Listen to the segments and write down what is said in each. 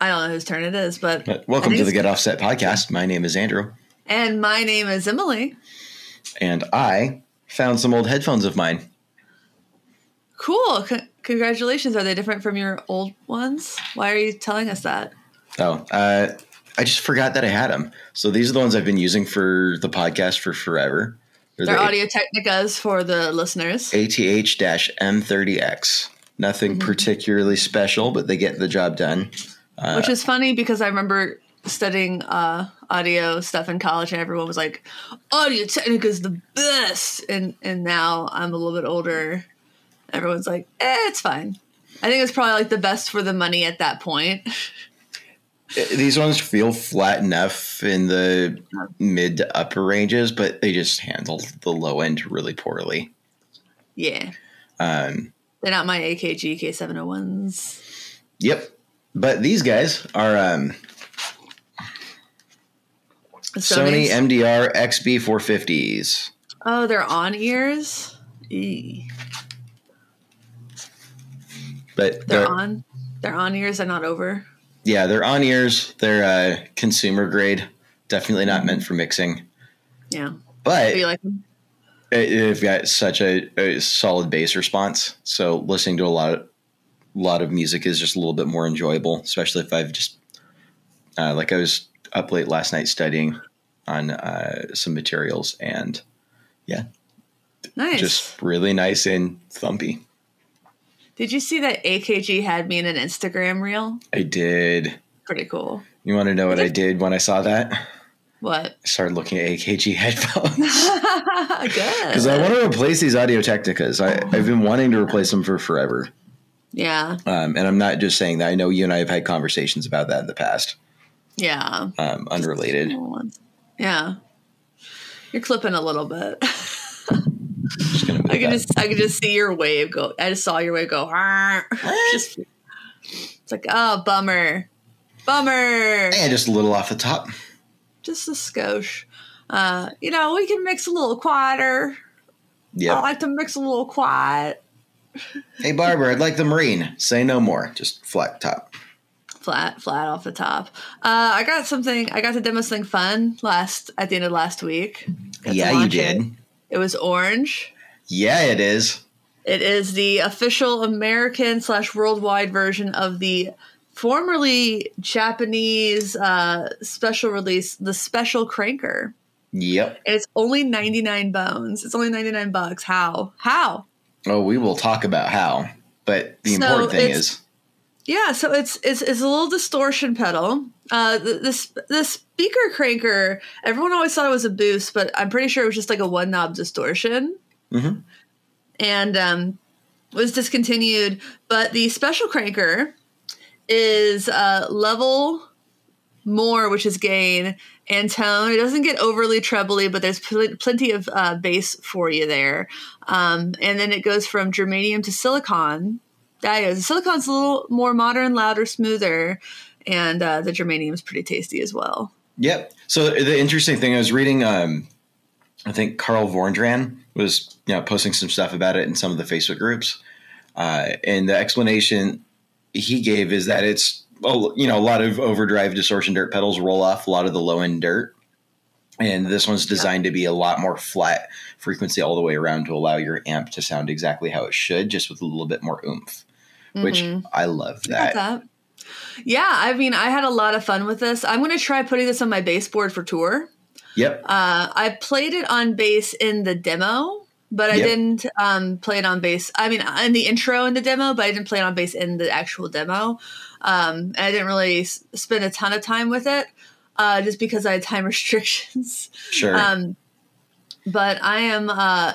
I don't know whose turn it is, but But welcome to the Get Offset podcast. My name is Andrew, And my name is Emily. and I found some old headphones of mine. Cool. C- congratulations. Are they different from your old ones? Why are you telling us that? Oh, uh, I just forgot that I had them. So these are the ones I've been using for the podcast for forever. They're the Audio Technicas for the listeners. ATH M30X. Nothing Mm-hmm. particularly special, but they get the job done. Uh, which is funny because I remember studying uh, audio stuff in college, and everyone was like, "Audio Technica is the best," and and now I'm a little bit older. Everyone's like, "Eh, it's fine." I think it's probably like the best for the money at that point. These ones feel flat enough in the mid to upper ranges, but they just handle the low end really poorly. yeah, Um, they're not my AKG K701s. yep. But these guys are um, Sony MDR XB450s. Oh, they're on ears. Eee. But They're they're, on. They're on ears. They're not over. Yeah, they're on ears. They're uh, consumer grade. Definitely not meant for mixing. Yeah. But you like they've got such a, a solid bass response. So listening to a lot of lot of music is just a little bit more enjoyable, especially if I've just uh, like I was up late last night studying on uh, some materials and yeah, Nice. just really nice and thumpy. Did you see that AKG had me in an Instagram reel? I did. Pretty cool. You want to know what I did when I saw that? What? I started looking at AKG headphones. Good. Because I want to replace these Audio Technicas. I, I've been wanting to replace them for forever. Yeah. Um, and I'm not just saying that. I know you and I have had conversations about that in the past, Yeah. um, unrelated. Yeah. You're clipping a little bit. Just gonna move I can just I can just see your wave go. I just saw your wave go. Just it's like oh bummer, bummer. and just a little off the top. Just a skosh. Uh, you know we can mix a little quieter. Yeah, I like to mix a little quiet, Hey, Barber, I'd like the Marine. Say no more. Just flat top. flat, flat off the top. Uh, I got something. I got to demo something fun last at the end of last week. Got yeah, you launch it. did. It was orange. Yeah, it is. It is the official American slash worldwide version of the formerly Japanese uh, special release, the Special Cranker. Yep. And it's only 99 bones. It's only 99 bucks. How? How? Oh, we will talk about how. But the So important thing is, Yeah, so it's it's, it's a little distortion pedal. Uh, the, this the speaker cranker. Everyone always thought it was a boost, but I'm pretty sure it was just like a one knob distortion. Mhm. And um, was discontinued. But the special cranker is uh, level more, which is gain and tone. It doesn't get overly trebly, but there's pl- plenty of uh, bass for you there. Um, and then it goes from germanium to silicon. That is, silicon's a little more modern, louder, smoother, and uh, the germanium's pretty tasty as well. Yep. So the interesting thing, I was reading. Um, I think Carl Vorndran was you know posting some stuff about it in some of the Facebook groups, uh, and the explanation he gave is that it's oh, you know a lot of overdrive distortion dirt pedals roll off a lot of the low end dirt, and this one's designed to be a lot more flat frequency all the way around to allow your amp to sound exactly how it should, just with a little bit more oomph. Which Mhm. I love that. Yeah, I mean, I had a lot of fun with this. I'm going to try putting this on my bass board for tour. Yep. Uh, I played it on bass in the demo, but I Yep. didn't um, play it on bass. I mean, in the intro in the demo, but I didn't play it on bass in the actual demo. Um, and I didn't really s- spend a ton of time with it, uh, just because I had time restrictions. Sure. Um, but I am. Uh,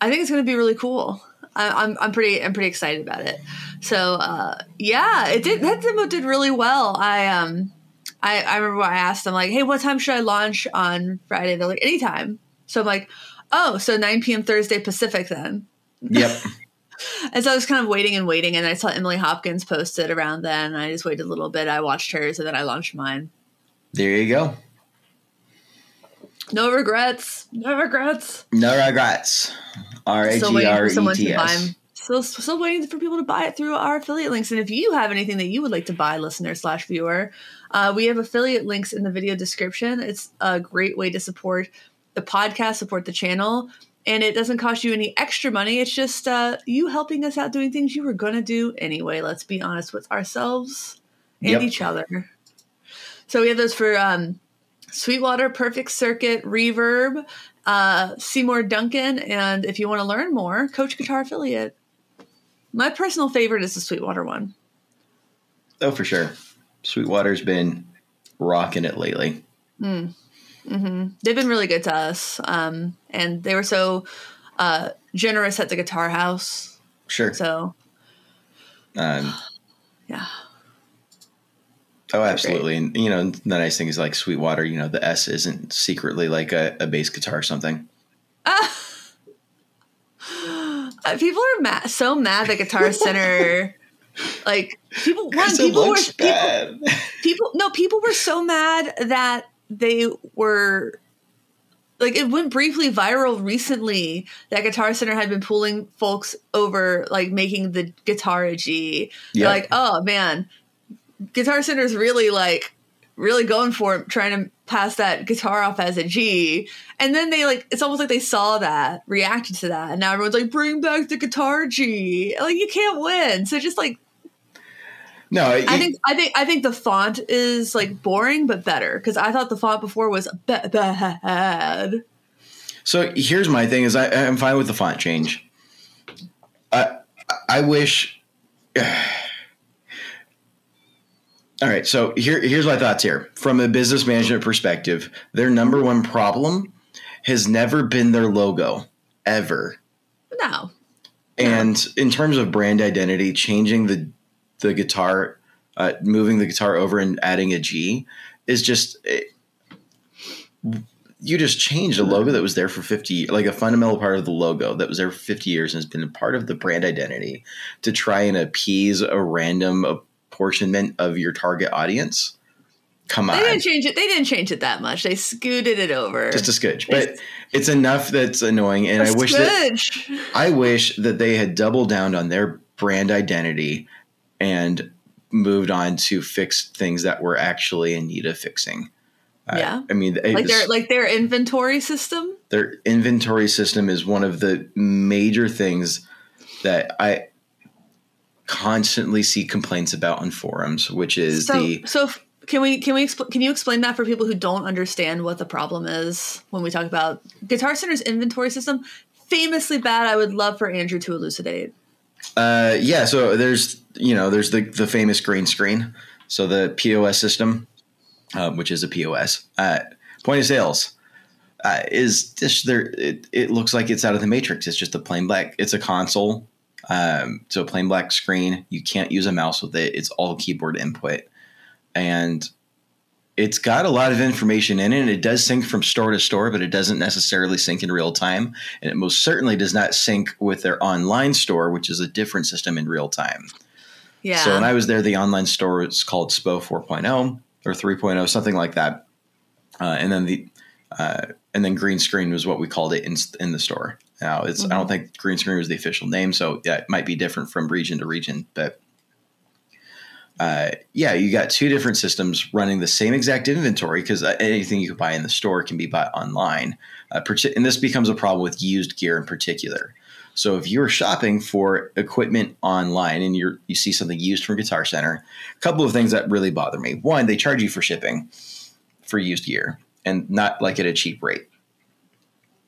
I think it's going to be really cool. I, I'm I'm pretty I'm pretty excited about it. So uh, yeah, it did that demo did really well. I um I I remember I asked them like, hey, what time should I launch on Friday? They're like, anytime. So I'm like, oh, so 9 p.m. Thursday Pacific then. yep. And so I was kind of waiting and waiting, and I saw Emily Hopkins posted around then. I just waited a little bit. I watched hers, and then I launched mine. There you go. No regrets. No regrets. No regrets. R A G R E T S. Still, still waiting for people to buy it through our affiliate links. And if you have anything that you would like to buy, listener slash viewer, uh, we have affiliate links in the video description. It's a great way to support the podcast, support the channel, and it doesn't cost you any extra money. It's just uh, you helping us out doing things you were gonna do anyway. Let's be honest with ourselves and Yep. each other. So we have those for um, Sweetwater, Perfect Circuit, Reverb, uh, Seymour Duncan, and if you want to learn more, Coach Guitar Affiliate. My personal favorite is the Sweetwater one. Oh, for sure. Sweetwater's been rocking it lately. They've been really good to us, um, and they were so uh, generous at the Guitar House. Sure. So Um, yeah, oh, absolutely. And, you know, the nice thing is like Sweetwater, you know, the S isn't secretly like a, a bass guitar or something. Uh, Uh, people are mad, so mad that Guitar Center, like people, one people were people, people no people were so mad that they were like it went briefly viral recently that guitar center had been pulling folks over like making the guitar a g Yep. like oh man guitar center's really like really going for it trying to pass that guitar off as a g and then they like it's almost like they saw that reacted to that and now everyone's like bring back the guitar g like you can't win so just like No, I think I think I think the font is like boring but better because I thought the font before was ba- bad. So here's my thing: is I, I'm fine with the font change. I I wish. All right, so here here's my thoughts here from a business management perspective. Their number one problem has never been their logo ever, No, and in terms of brand identity, changing the the guitar, uh, moving the guitar over and adding a G is just. It, you just changed a logo that was there for 50 like a fundamental part of the logo that was there for 50 years and has been a part of the brand identity to try and appease a random apportionment of your target audience come on. they didn't change it. They didn't change it that much. They scooted it over. just a sketch but it's enough that's annoying and i wish that i wish that they had doubled down on their brand identity and moved on to fix things that were actually in need of fixing Uh, Yeah. i mean like it's- their like their inventory system. their inventory system is one of the major things that I constantly see complaints about on forums, which is So the so can we can we expl- can you explain that for people who don't understand what the problem is when we talk about Guitar Center's inventory system? Famously bad. I would love for Andrew to elucidate. uh, yeah. So there's you know there's the the famous green screen, so the POS system, uh, which is a POS uh, point of sales. Uh, is just there? It, it looks like it's out of the matrix. It's just a plain black. It's a console, um, so a plain black screen. You can't use a mouse with it. It's all keyboard input, and it's got a lot of information in it. And it does sync from store to store, but it doesn't necessarily sync in real time. And it most certainly does not sync with their online store, which is a different system in real time. Yeah. So when I was there, the online store was called SPO 4.0 or 3.0, something like that. Uh, and then the uh, and then green screen was what we called it in, in the store. Now it's I don't think green screen was the official name, so yeah, it might be different from region to region, but uh, yeah, you got two different systems running the same exact inventory because anything you could buy in the store can be bought online. Uh, and this becomes a problem with used gear in particular. So if you're shopping for equipment online and you're you see something used from Guitar Center, a couple of things that really bother me. One, they charge you for shipping for used gear and not like at a cheap rate.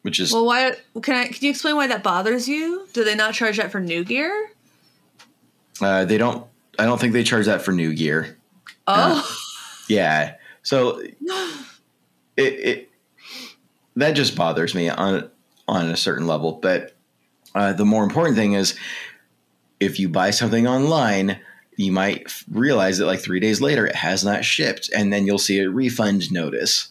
Which is Well, why can I? Can you explain why that bothers you? Do they not charge that for new gear? uh, they don't I don't think they charge that for new gear. Oh, Yeah. So it, it that just bothers me on on a certain level. But uh, the more important thing is if you buy something online, you might f- realize that like three days later it has not shipped, and then you'll see a refund notice.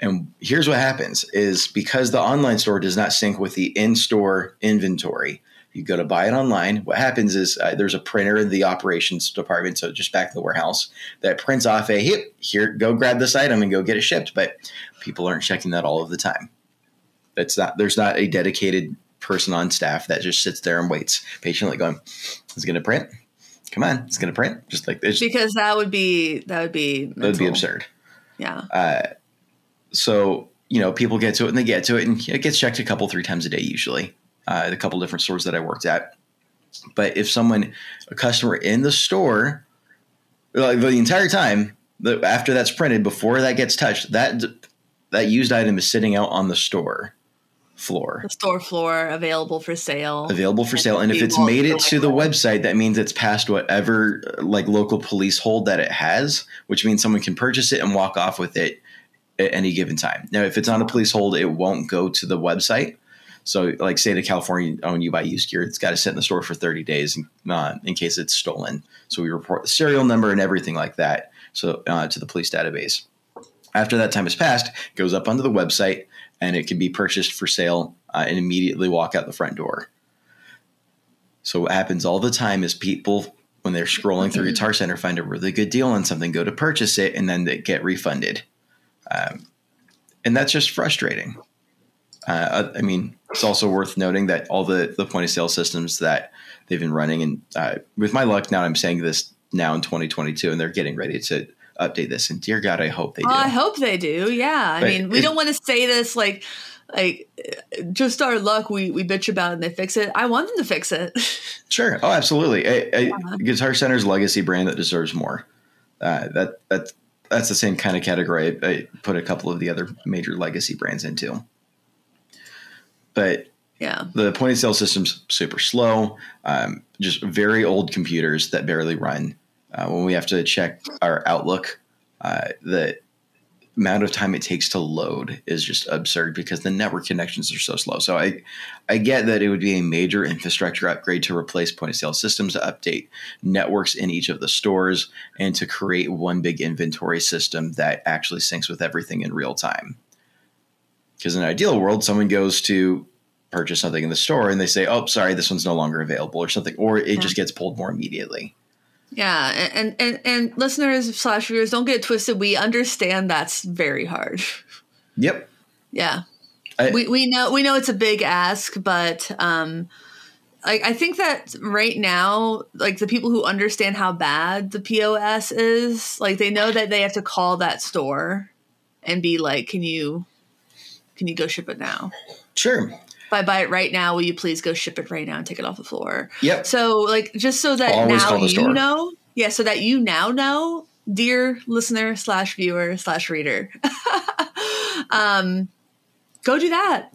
And here's what happens: is because the online store does not sync with the in-store inventory, You go to buy it online. What happens is uh, there's a printer in the operations department, so just back in the warehouse, that prints off a here, here, go grab this item and go get it shipped. But people aren't checking that all of the time. That's not there's not a dedicated person on staff that just sits there and waits patiently, going, "Is it going to print? Come on, it's going to print." Just like this, because that would be that would be that would be absurd. Yeah. Uh, so you know, people get to it and they get to it, and it gets checked a couple, three times a day usually. Uh, at a couple different stores that I worked at. But if someone, a customer in the store, like the entire time, the, after that's printed, before that gets touched, that that used item is sitting out on the store floor, The store floor available for sale. available for sale. And if it's made it to the website, that means it's past whatever like local police hold that it has, which means someone can purchase it and walk off with it at any given time. Now, if it's on a police hold, it won't go to the website. So, like, state of California, own you buy used gear, it's got to sit in the store for 30 days uh, in case it's stolen. So, we report the serial number and everything like that. So, uh, to the police database. After that time has passed, it goes up onto the website and it can be purchased for sale uh, and immediately walk out the front door. So, what happens all the time is people, when they're scrolling through Guitar Center, find a really good deal on something, go to purchase it, and then they get refunded. Um, and that's just frustrating. Uh, I mean, it's also worth noting that all the, the point of sale systems that they've been running, and uh, with my luck now, I'm saying this now in 2022, and they're getting ready to update this. And dear God, I hope they do. Oh, I hope they do. Yeah. I But mean, we it- don't want to say this like like uh, just our luck we we bitch about it and they fix it. I want them to fix it. Sure. Oh, absolutely. A, a Guitar Center's legacy brand that deserves more. Uh, that that that's the same kind of category I, I put a couple of the other major legacy brands into. But yeah. the point of sale system's super slow. Um, just very old computers that barely run. Uh, when we have to check our Outlook, uh, the amount of time it takes to load is just absurd because the network connections are so slow. So I, I get that it would be a major infrastructure upgrade to replace point of sale systems, to update networks in each of the stores, and to create one big inventory system that actually syncs with everything in real time. Because in an ideal world, someone goes to purchase something in the store and they say, "Oh, sorry, this one's no longer available," or something, or it Yeah. just gets pulled more immediately. Yeah. And, and and listeners slash viewers, don't get it twisted. We understand that's very hard. Yep. Yeah. I- we we know we know it's a big ask, but um like I think that right now, like the people who understand how bad the POS is, like they know that they have to call that store and be like, Can you can you go ship it now? Sure. If I buy it right now, will you please go ship it right now and take it off the floor? Yep. So like just so that Always now you store. know, yeah, so that you now know, dear listener slash viewer slash reader, um, go do that.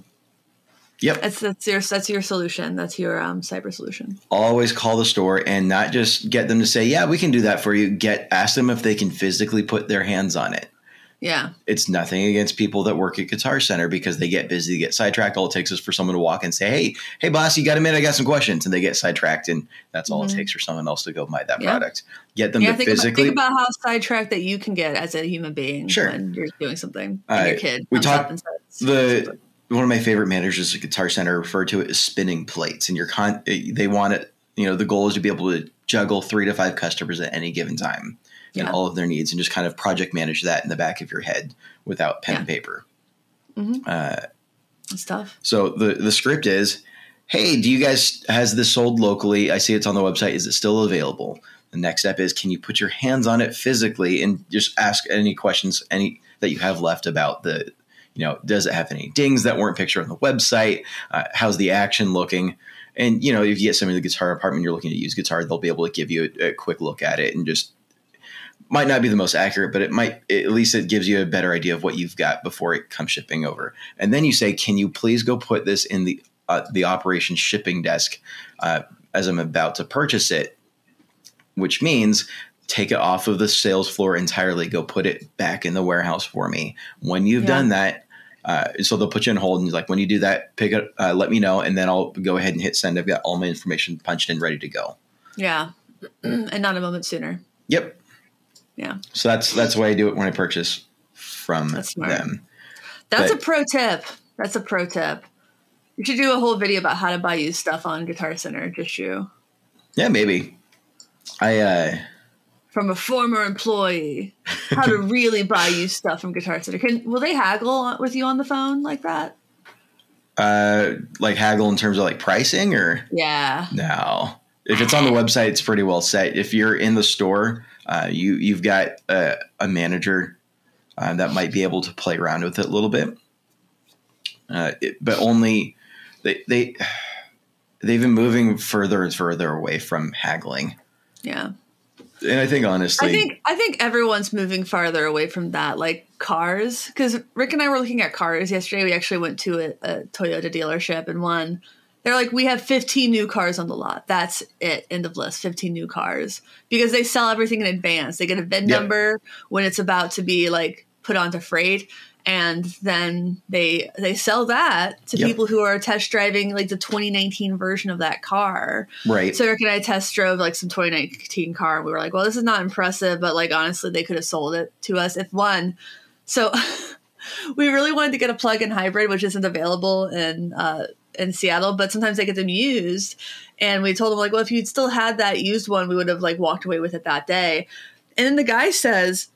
Yep. That's that's your that's your solution. That's your um, cyber solution. always call the store and not just get them to say, "Yeah, we can do that for you." Get ask them if they can physically put their hands on it. Yeah, It's nothing against people that work at Guitar Center because they get busy, they get sidetracked. All it takes is for someone to walk and say, "Hey, hey, boss, you got a minute? I got some questions," and they get sidetracked, and that's all Mhm. it takes for someone else to go buy that Yeah. product. Get them yeah. to Think about, physically. think about how sidetracked that you can get as a human being Sure. when you're doing something. And Uh, your kid we talked- up and says, the one of my favorite managers at Guitar Center referred to it as spinning plates, and you're con they want it. You know, the goal is to be able to juggle three to five customers at any given time and Yeah. all of their needs, and just kind of project manage that in the back of your head without pen and paper. Mhm. Uh, It's tough. so the the script is, hey, do you guys has this sold locally? I see it's on the website. Is it still available? The next step is, can you put your hands on it physically and just ask any questions any that you have left about the, you know, does it have any dings that weren't pictured on the website? Uh, how's the action looking? And you know, if you get somebody in the guitar apartment, you're looking to use guitar, they'll be able to give you a, a quick look at it and just might not be the most accurate, but it might at least it gives you a better idea of what you've got before it comes shipping over. And then you say, "Can you please go put this in the uh, the operation shipping desk uh, as I'm about to purchase it?" Which means take it off of the sales floor entirely. Go put it back in the warehouse for me. When you've Yeah. done that, uh, so they'll put you on hold and like when you do that, pick it, uh, let me know, and then I'll go ahead and hit send. I've got all my information punched in, ready to go. Yeah, and not a moment sooner. Yep. Yeah. So that's that's the way I do it when I purchase from That's them. That's But- a pro tip. That's a pro tip. You should do a whole video about how to buy used stuff on Guitar Center, just you. Yeah, maybe. I uh From a former employee, how to really buy you stuff from Guitar Center. Can will they haggle with you on the phone like that? uh like haggle in terms of like pricing or Yeah. no. If it's on the website, it's pretty well set. If you're in the store, uh, you you've got a, a manager uh, that might be able to play around with it a little bit, uh, it, but only they they they've been moving further and further away from haggling. Yeah. And I think honestly, I think I think everyone's moving farther away from that, like cars. Because Rick and I were looking at cars yesterday. We actually went to a, a Toyota dealership, and one, they're like, "We have 15 new cars on the lot. That's it. End of list. 15 new cars because they sell everything in advance. They get a VIN Yep. number when it's about to be like put onto freight." And then they they sell that to Yep. people who are test driving like the 2019 version of that car. right? So Eric and I test drove like some 2019 car. And we were like, well, this is not impressive, but like honestly, they could have sold it to us if one. So we really wanted to get a plug-in hybrid, which isn't available in uh, in Seattle, but sometimes they get them used. And we told them like, well, if you'd still had that used one, we would have like walked away with it that day. And then the guy says,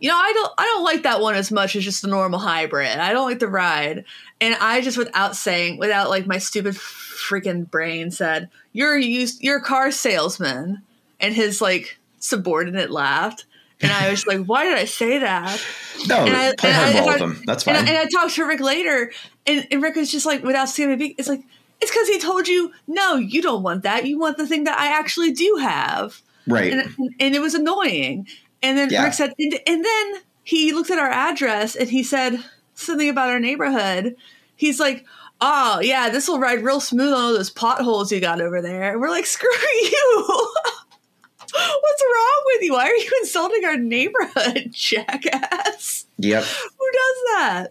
you know, I don't I don't like that one as much as just the normal hybrid. I don't like the ride. And I just without saying, without like my stupid freaking brain said, You're used you're a car salesman. And his like subordinate laughed. And I was like, Why did I say that? no, and I- play and I- hardball with them. That's And fine. I, and I talked to Rick later, and, and Rick was just like, without a big, it's like, it's because he told you, no, you don't want that. You want the thing that I actually do have right? and, and it was annoying. And then Yeah. Rick said, and, and then he looked at our address and he said something about our neighborhood. He's like, "Oh yeah, this will ride real smooth on all those potholes you got over there." And we're like, "Screw you! What's wrong with you? Why are you insulting our neighborhood, jackass? yep. Who does that?"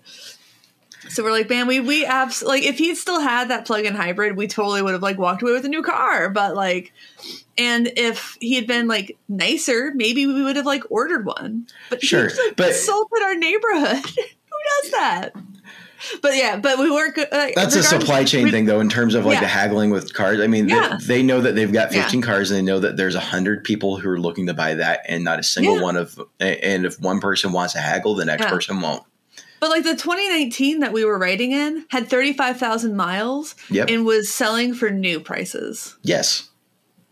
So we're like, man, we we abs like if he'd still had that plug-in hybrid, we totally would have like walked away with a new car. But like, and if he had been like nicer, maybe we would have like ordered one. But Sure, he like, but- insulted our neighborhood. Who does that? But yeah, but we weren't. Uh, That's a supply chain we- thing, though, in terms of like Yeah. the haggling with cars. I mean, Yeah. they, they know that they've got Yeah. 15 cars and they know that there's 100 people who are looking to buy that, and not a single Yeah. one of, and if one person wants to haggle, the next Yeah. person won't. But like the 2019 that we were writing in had 35,000 miles Yep. and was selling for new prices. yes.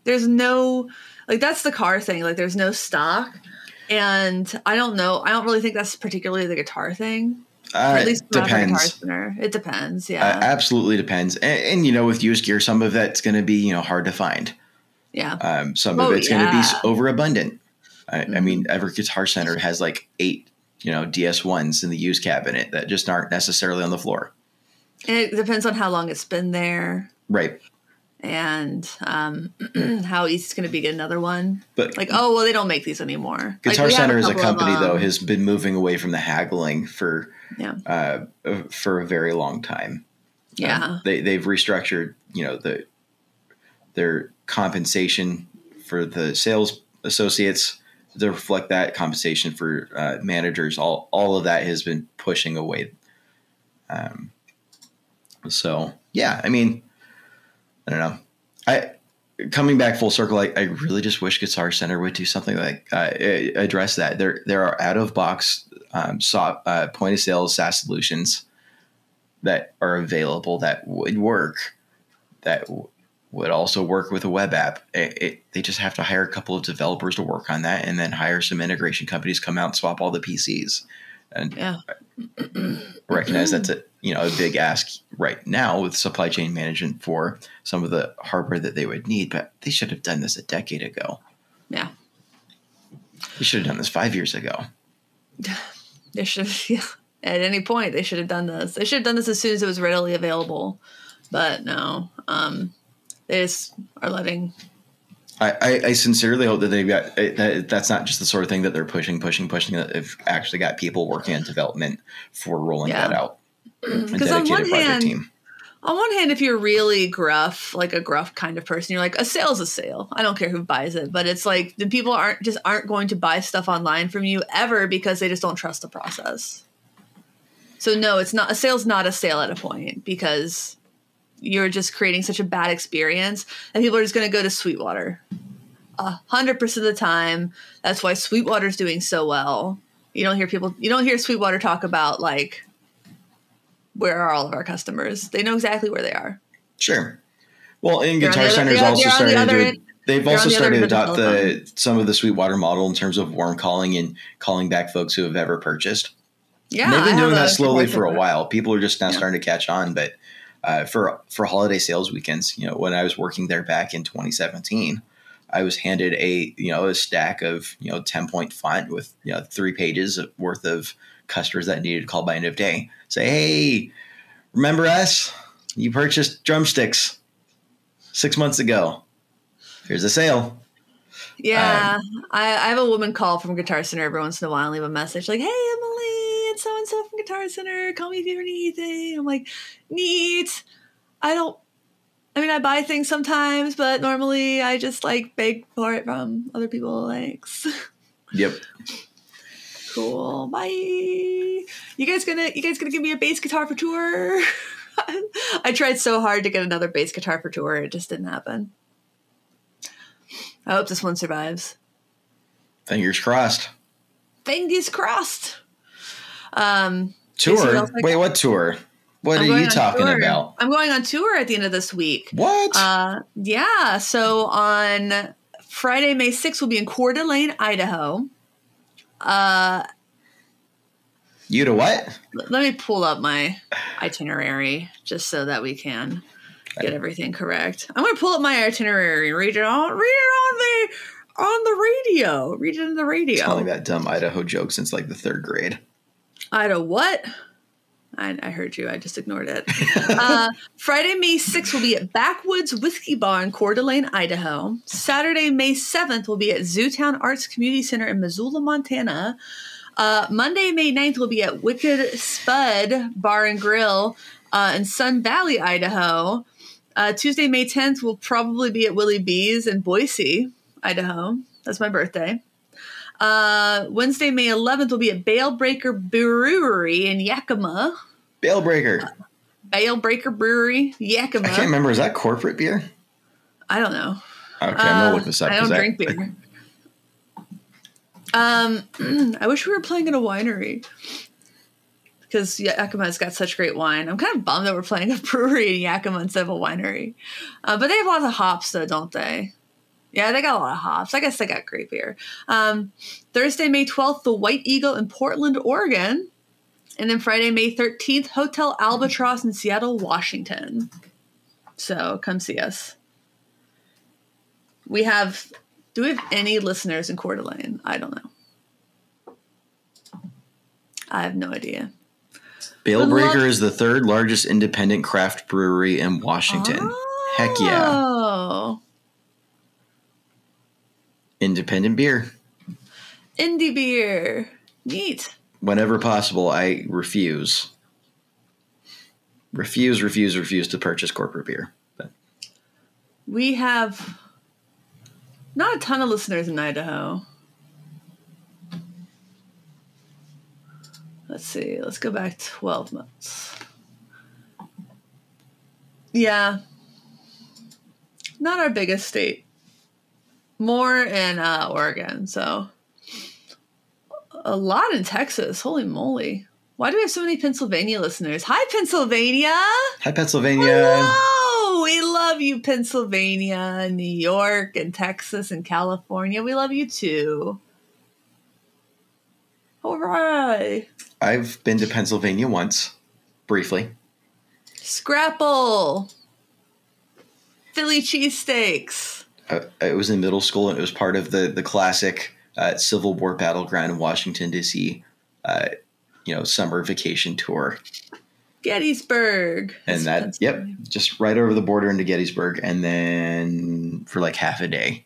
there's no like that's the car thing like there's no stock and i don't know i don't really think that's particularly the guitar thing Uh, at least not for guitar depends. it depends Uh, yeah absolutely depends. And, and, you know, with used gear, some of that's going to be, you know, hard to find. yeah Um, some Oh, of it's going to be overabundant. I, I Mhm. mean, every guitar center has like eight, you know, DS1s in the used cabinet that just aren't necessarily on the floor. and it depends on how long it's been there Right. And um, how easy it's going to be get another one But like oh well they don't make these anymore Guitar have Center as a company, though, has been moving away from the haggling for Yeah. uh, uh, for a very long time. yeah Um, they they've restructured, you know, the their compensation for the sales associates to reflect that compensation for uh, managers. All all of that has been pushing away. Um, so yeah, I mean, I don't know. I coming back full circle. I, I really just wish Guitar Center would do something like uh, address that. There there are out of box um, uh, point of sale SaaS solutions that are available that would work. That w- would also work with a web app. It, it, they just have to hire a couple of developers to work on that, and then hire some integration companies come out and swap all the PCs. And yeah recognize that's a you know a big ask right now with supply chain management for some of the hardware that they would need, but they should have done this a decade ago. yeah They should have done this five years ago. they should yeah, at any point they should have done this they should have done this as soon as it was readily available but no um they just are letting I, I, sincerely hope that they've got eh, that, that's not just the sort of thing that they're pushing, pushing, pushing. That they've actually got people working on development for rolling Yeah. that out. Because on one hand team. on one hand if you're really gruff like a gruff kind of person you're like a sale's a sale i don't care who buys it but it's like the people aren't just aren't going to buy stuff online from you ever because they just don't trust the process so no it's not a sale's not a sale at a point because you're just creating such a bad experience and people are just going to go to Sweetwater. A hundred percent of the time, that's why Sweetwater's doing so well. You don't hear people, you don't hear Sweetwater talk about like, where are all of our customers? They know exactly where they are. Sure. Well, and Guitar other- Center's also they're the starting to. end- They've also the started to end of the adopt the some of the Sweetwater model in terms of warm calling and calling back folks who have ever purchased. Yeah, And they've been doing that slowly for a while. People are just now Yeah. starting to catch on. But uh, for for holiday sales weekends, you know, when I was working there back in 2017, I was handed a you know a stack of you know 10 point font with you know three pages worth of customers that needed to call by end of day. Say, hey, remember us? You purchased drumsticks six months ago. Here's a sale. Yeah, Um, I, I have a woman call from Guitar Center every once in a while and leave a message like, "Hey Emily, it's so and so from Guitar Center. Call me if you ever need anything." I'm like, "Neat." I don't. I mean, I buy things sometimes, but normally I just like beg for it from other people. Thanks. Yep. Cool. Bye. You guys gonna you guys gonna give me a bass guitar for tour? I tried so hard to get another bass guitar for tour, it just didn't happen. I hope this one survives. Fingers crossed. Fingers crossed. Um, Tour. I Wait, what tour? What I'm are you talking tour. about? I'm going on tour at the end of this week. What? Uh, yeah. So on Friday, May 6th, we'll be in Coeur d'Alene, Idaho. Uh, you to what? let me pull up my itinerary just so that we can get everything correct. I'm going to pull up my itinerary. and Read it on. Read it on the on the radio. Read it in the radio. Telling that dumb Idaho joke since like the third grade. Idaho what? I, I heard you. I just ignored it. uh, Friday, May 6th will be at Backwoods Whiskey Bar in Coeur d'Alene, Idaho. Saturday, May 7th will be at Zootown Arts Community Center in Missoula, Montana. Uh, Monday, May 9th will be at Wicked Spud Bar and Grill uh, in Sun Valley, Idaho. Uh, Tuesday, May 10th will probably be at Willie B's in Boise, Idaho. That's my birthday. Uh, Wednesday, May 11th will be at Bale Breaker Brewery in Yakima. Bale Breaker. Balebreaker Brewery, Yakima. I can't remember. Is that corporate beer? I don't know. Okay, I'm gonna Uh, look this up. I don't drink beer. Um, I wish we were playing at a winery because Yakima's got such great wine. I'm kind of bummed that we're playing a brewery in Yakima instead of a winery. Uh, but they have lots of hops, though, don't they? Yeah, they got a lot of hops. I guess they got great beer. Um, Thursday, May 12th, the White Eagle in Portland, Oregon. And then Friday, May 13th, Hotel Albatross in Seattle, Washington. So come see us. We have, do we have any listeners in Coeur d'Alene? I don't know. I have no idea. Bale Breaker love- is the third largest independent craft brewery in Washington. Heck yeah. Independent beer. indie beer. Neat. Whenever possible, I refuse. Refuse, refuse, refuse to purchase corporate beer. But We have not a ton of listeners in Idaho. Let's see. Let's go back 12 months. Yeah. Not our biggest state. More in uh, Oregon, so a lot in Texas. Holy moly. Why do we have so many Pennsylvania listeners? Hi, Pennsylvania. hi, Pennsylvania. Hello! We love you, Pennsylvania, New York, and Texas, and California. We love you too. All right. I've been to Pennsylvania once, briefly. Scrapple. Philly cheesesteaks. I, I was in middle school, and it was part of the the classic uh, Civil War battleground in Washington D.C. Uh, you know, summer vacation tour, Gettysburg. and That's that yep, Pennsylvania. just right over the border into Gettysburg, and then for like half a day,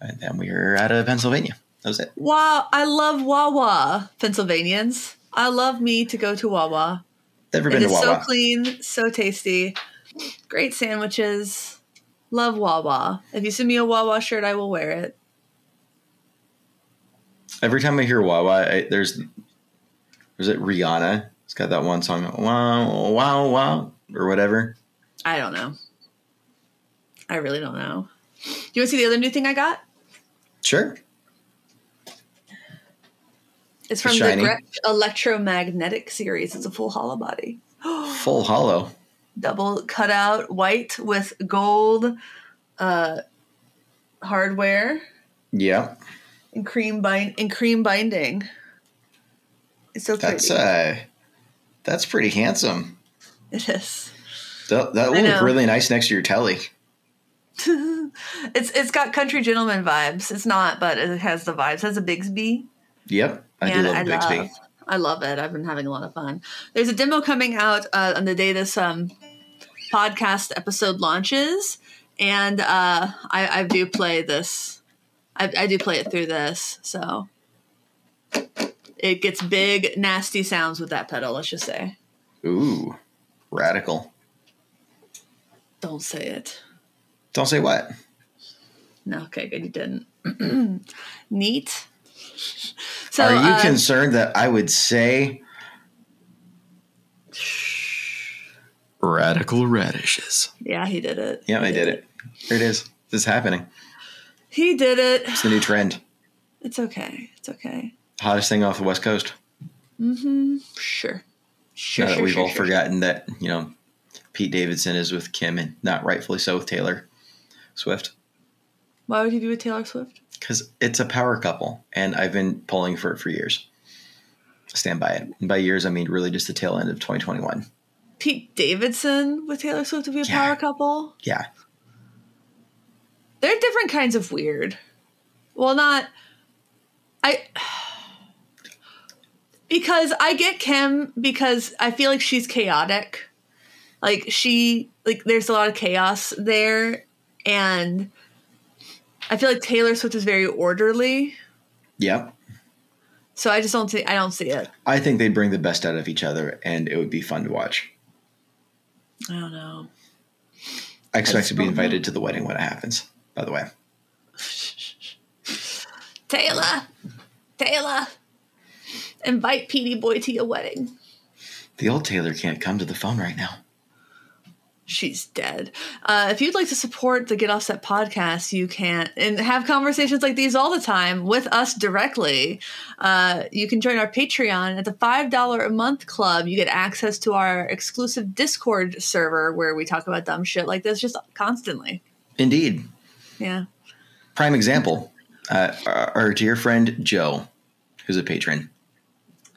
and then we were out of Pennsylvania. That was it. Wow, I love Wawa, Pennsylvanians. I love me to go to Wawa. Never It been to is so clean, so tasty. Great sandwiches. Love Wawa. If you send me a Wawa shirt, I will wear it. Every time I hear Wawa, I, there's was it Rihanna? It's got that one song, wow, wow, wow, or whatever. I don't know. I really don't know. Do you want to see the other new thing I got? Sure. It's from Shiny. the Gretsch Electromatic series. It's a full hollow body. Full hollow. Double cutout white with gold uh, hardware Yeah. and cream bind and cream binding. It's so pretty. That's uh that's pretty handsome. it is. That, that will look really nice next to your telly. it's it's got country gentleman vibes. It's not, but it has the vibes. It has a Bigsby. Yep. I Man, do love I Bigsby. love, I love it. I've been having a lot of fun. There's a demo coming out uh, on the day this um, podcast episode launches, and uh, I, I do play this. I, I do play it through this, so it gets big, nasty sounds with that pedal. Let's just say. Ooh. Radical. Don't say it. Don't say what. No, okay, good. You didn't. Neat. So, Are you uh, concerned that I would say radical radishes? yeah, he did it. Yeah, He I did it. Here it is. This is happening. He did it. It's the new trend. It's okay. It's okay. Hottest thing off the West Coast. Mm-hmm. Sure. Sure. now that sure, we've sure, all sure, forgotten that, you know, Pete Davidson is with Kim and not rightfully so with Taylor Swift. Why would he be with Taylor Swift? Because it's a power couple, and I've been pulling for it for years. Stand by it. And by years, I mean really just the tail end of 2021. Pete Davidson with Taylor Swift would be a Yeah. power couple. Yeah. They're different kinds of weird. Well, not I because I get Kim because I feel like she's chaotic. Like she like there's a lot of chaos there and I feel like Taylor Swift is very orderly. Yep. So I just don't see I don't see it. I think they'd bring the best out of each other, and it would be fun to watch. I don't know. I expect just to be don't know. invited to the wedding when it happens, by the way. Taylor, Taylor, invite Petey Boy to your wedding. The old Taylor can't come to the phone right now. She's dead. Uh, if you'd like to support the Get Offset podcast, you can and have conversations like these all the time with us directly. Uh, you can join our Patreon at the five dollar a month club. You get access to our exclusive Discord server where we talk about dumb shit like this just constantly. Indeed. Yeah. Prime example uh, our our dear friend Joe, who's a patron.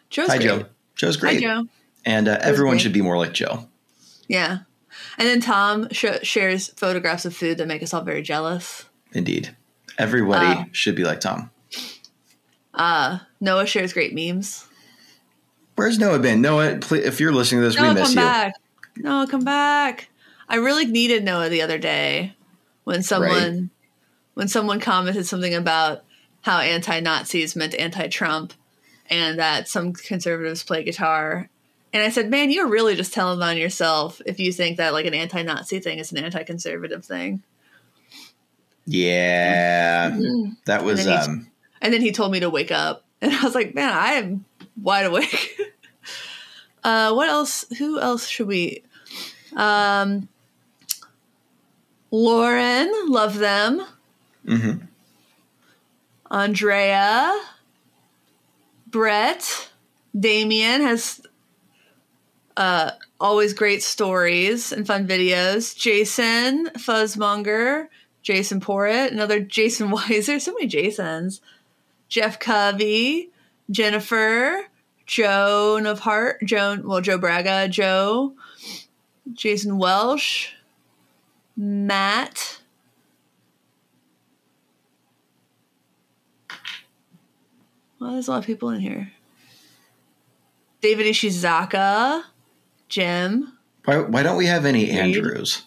Joe's Hi, great. Joe. Joe's great. Hi, Joe. And uh, everyone great. should be more like Joe. Yeah. And then Tom sh- shares photographs of food that make us all very jealous. Indeed. Everybody Wow. should be like Tom. Uh, Noah shares great memes. Where's Noah been? Noah, please, if you're listening to this, Noah, we miss come you. back. Noah, come back. I really needed Noah the other day when someone when someone commented something about how anti-Nazis meant anti-Trump and that some conservatives play guitar. And I said, "Man, you're really just telling on yourself if you think that like an anti-Nazi thing is an anti-conservative thing." Yeah. That was And then he- um And then he told me to wake up, and I was like, "Man, I am wide awake." uh, what else? Who else should we? Um, Lauren, love them. mhm. Andrea, Brett, Damien has uh, always great stories and fun videos. Jason, Fuzzmonger, Jason Porritt, another Jason Weiser, so many Jasons. Jeff Covey, Jennifer, Joan of Heart, Joan, well, Joe Braga, Joe, Jason Welsh, Matt. Well, there's a lot of people in here. David Ishizaka, Jim, why, why don't we have any Reed. Andrews?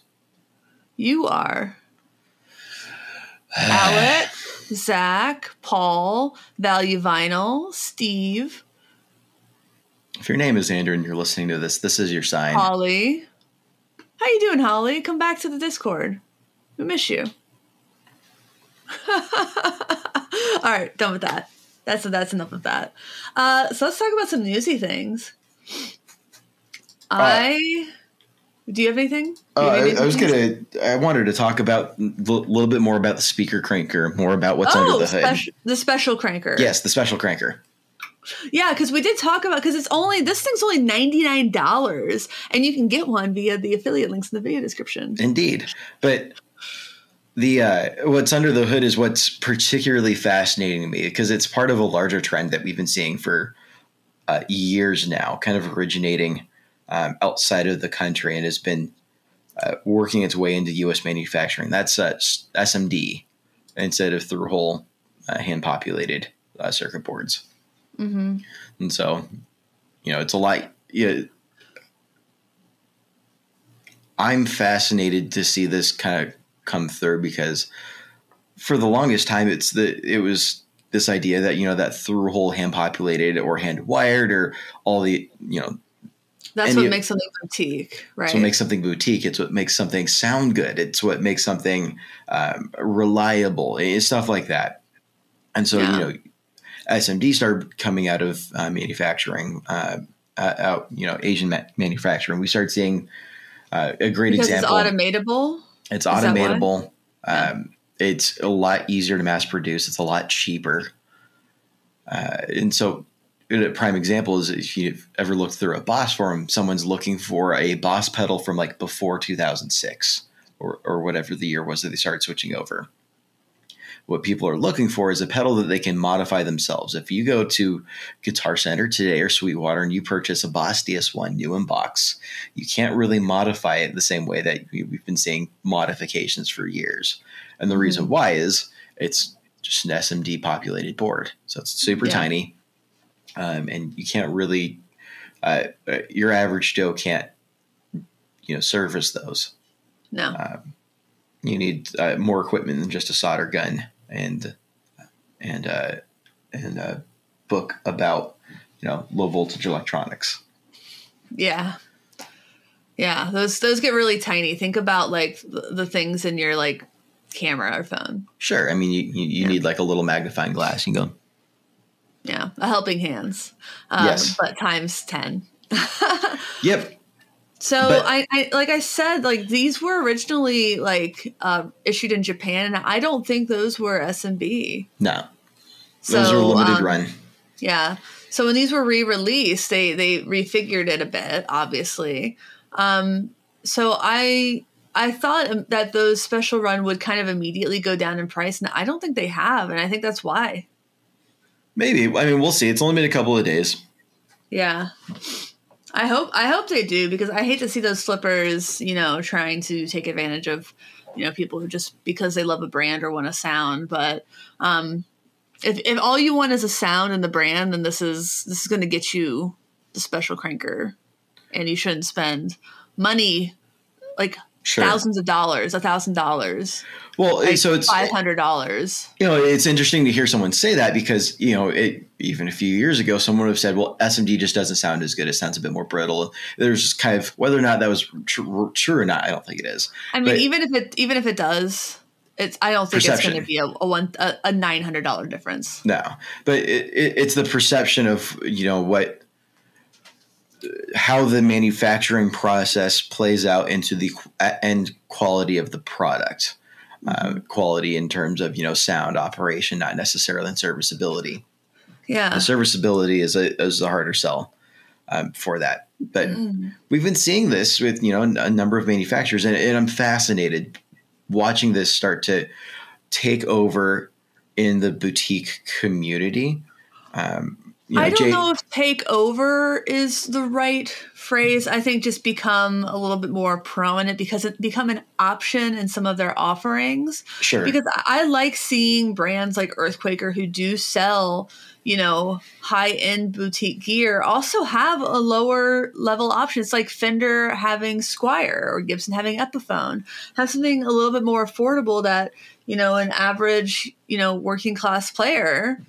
you are. Alec, Zach, Paul, Value Vinyl, Steve, If your name is Andrew and you're listening to this, this is your sign. Holly. How you doing, Holly? Come back to the Discord. We miss you. All right, done with that. That's that's enough of that. Uh, so let's talk about some newsy things. I Do you have anything? Uh, You have I, anything I was gonna. I wanted to talk about a little bit more about the speaker cranker, more about what's under Oh, the hood. spec- the special cranker. Yes, the special cranker. Yeah, because we did talk about because it's only this thing's only ninety nine dollars, and you can get one via the affiliate links in the video description. Indeed, but the uh, what's under the hood is what's particularly fascinating to me because it's part of a larger trend that we've been seeing for uh, years now, kind of originating um, outside of the country and has been uh, working its way into U.S. manufacturing. That's uh, SMD instead of through hole uh, hand populated uh, circuit boards. Mm-hmm. And so, you know, it's a lot. Yeah, I'm fascinated to see this kind of come through because for the longest time, it's the it was this idea that you know that through hole hand populated or hand wired or all the you know That's And what you- makes something boutique, right? it's what makes something boutique. It's what makes something sound good. It's what makes something um, reliable. It's stuff like that. And so Yeah. you know, SMD started coming out of uh, manufacturing, uh, uh, out you know Asian ma- manufacturing. We started seeing uh, a great because example. it's automatable. It's Is that why? automatable. Yeah. Um, it's a lot easier to mass produce. It's a lot cheaper. Uh, and so, a prime example is if you've ever looked through a Boss forum, someone's looking for a Boss pedal from like before 2006 or, or whatever the year was that they started switching over. What people are looking for is a pedal that they can modify themselves. If you go to Guitar Center today or Sweetwater and you purchase a Boss DS1 new in box, you can't really modify it the same way that we- we've been seeing modifications for years. And the reason mm-hmm. why is it's just an SMD populated board. So it's super Yeah. tiny. Um, and you can't really, uh, uh, your average Joe can't, you know, service those. No. Um, you need uh, more equipment than just a solder gun and, and, uh, and a book about, you know, low voltage electronics. Yeah. Yeah, those those get really tiny. Think about like the, things in your like camera or phone. Sure. I mean, you, you, you Yeah. need like a little magnifying glass. You go, Yeah, a helping hands. Um, Yes. but times ten. yep. So But- I, I like I said, like these were originally like uh, issued in Japan, and I don't think those were SMD. No, So, those are limited um, run. Yeah. So when these were re-released, they they refigured it a bit, obviously. Um, so I I thought um, that those special run would kind of immediately go down in price, and I don't think they have, and I think that's why. Maybe. I mean, we'll see. It's only been a couple of days. Yeah. I hope I hope they do because I hate to see those flippers, you know, trying to take advantage of, you know, people who just because they love a brand or want a sound. But um if if all you want is a sound and the brand, then this is this is gonna get you the special cranker. And you shouldn't spend money like Sure. thousands of dollars, a thousand dollars, well, like so it's five hundred dollars. you know it's interesting to hear someone say that because you know it even a few years ago someone would have said, well, SMD just doesn't sound as good. It sounds a bit more brittle. There's just kind of whether or not that was true, true or not. I don't think it is. I mean, But- even if it even if it does, it's I don't think it's going to be a, a one a, a nine hundred dollar difference. No, but it, it, it's the perception of you know what how the manufacturing process plays out into the end quality of the product. Uh, quality in terms of you know sound operation, not necessarily in serviceability. Yeah, The serviceability is a is a harder sell um, for that. But Mm. we've been seeing this with you know a number of manufacturers, and, and I'm fascinated watching this start to take over in the boutique community. Um, you know, I don't Jay- know if take over is the right phrase. I think just become a little bit more prominent because it become an option in some of their offerings. Sure, Because I I like seeing brands like Earthquaker who do sell, you know, high end boutique gear also have a lower level option. It's like Fender having Squier or Gibson having Epiphone. Have something a little bit more affordable that, you know, an average, you know, working class player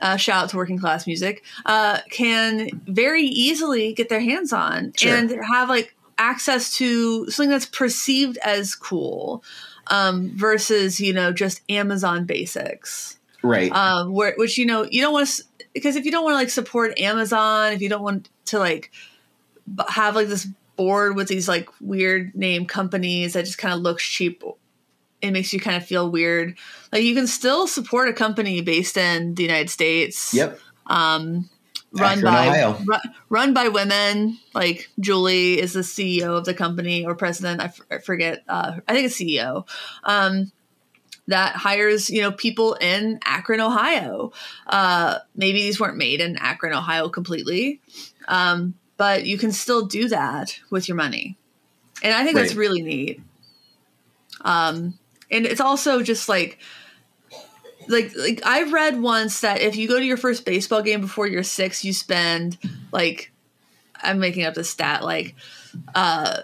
uh, shout out to working class music, uh, can very easily get their hands on Sure. and have like access to something that's perceived as cool um, versus you know just Amazon basics, right. um, where, which you know you don't want to because if you don't want to like support Amazon, if you don't want to like have like this board with these like weird name companies that just kind of looks cheap it makes you kind of feel weird. Like you can still support a company based in the united states Yep. um run by run, run by women. Like julie is the ceo of the company or president. I, f- I forget uh, i think it's ceo um, that hires you know people in akron ohio. Uh, maybe these weren't made in akron ohio completely um, but you can still do that with your money. And i think that's really neat. Um, and it's also just like like like I've read once that if you go to your first baseball game before you're six, you spend like I'm making up the stat like uh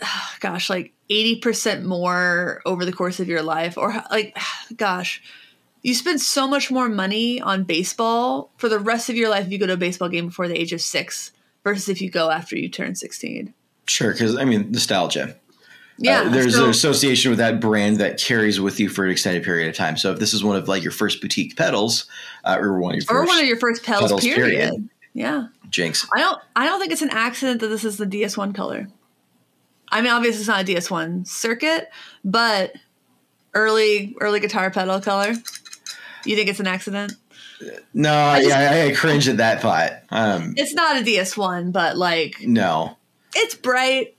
gosh like 80% more over the course of your life or like gosh you spend so much more money on baseball for the rest of your life if you go to a baseball game before the age of 6 versus if you go after you turn 16 Sure, because I mean nostalgia. Yeah Uh, there's so- an association with that brand that carries with you for an extended period of time. So if this is one of like your first boutique pedals, uh, or one of your or first one of your first pedals, pedals, period. period. yeah jinx, I don't I don't think it's an accident that this is the DS1 color. I mean obviously it's not a DS1 circuit, but early early guitar pedal color. You think it's an accident? no, just- yeah, I, I cringe at that thought. Um, It's not a DS1, but like no, it's bright.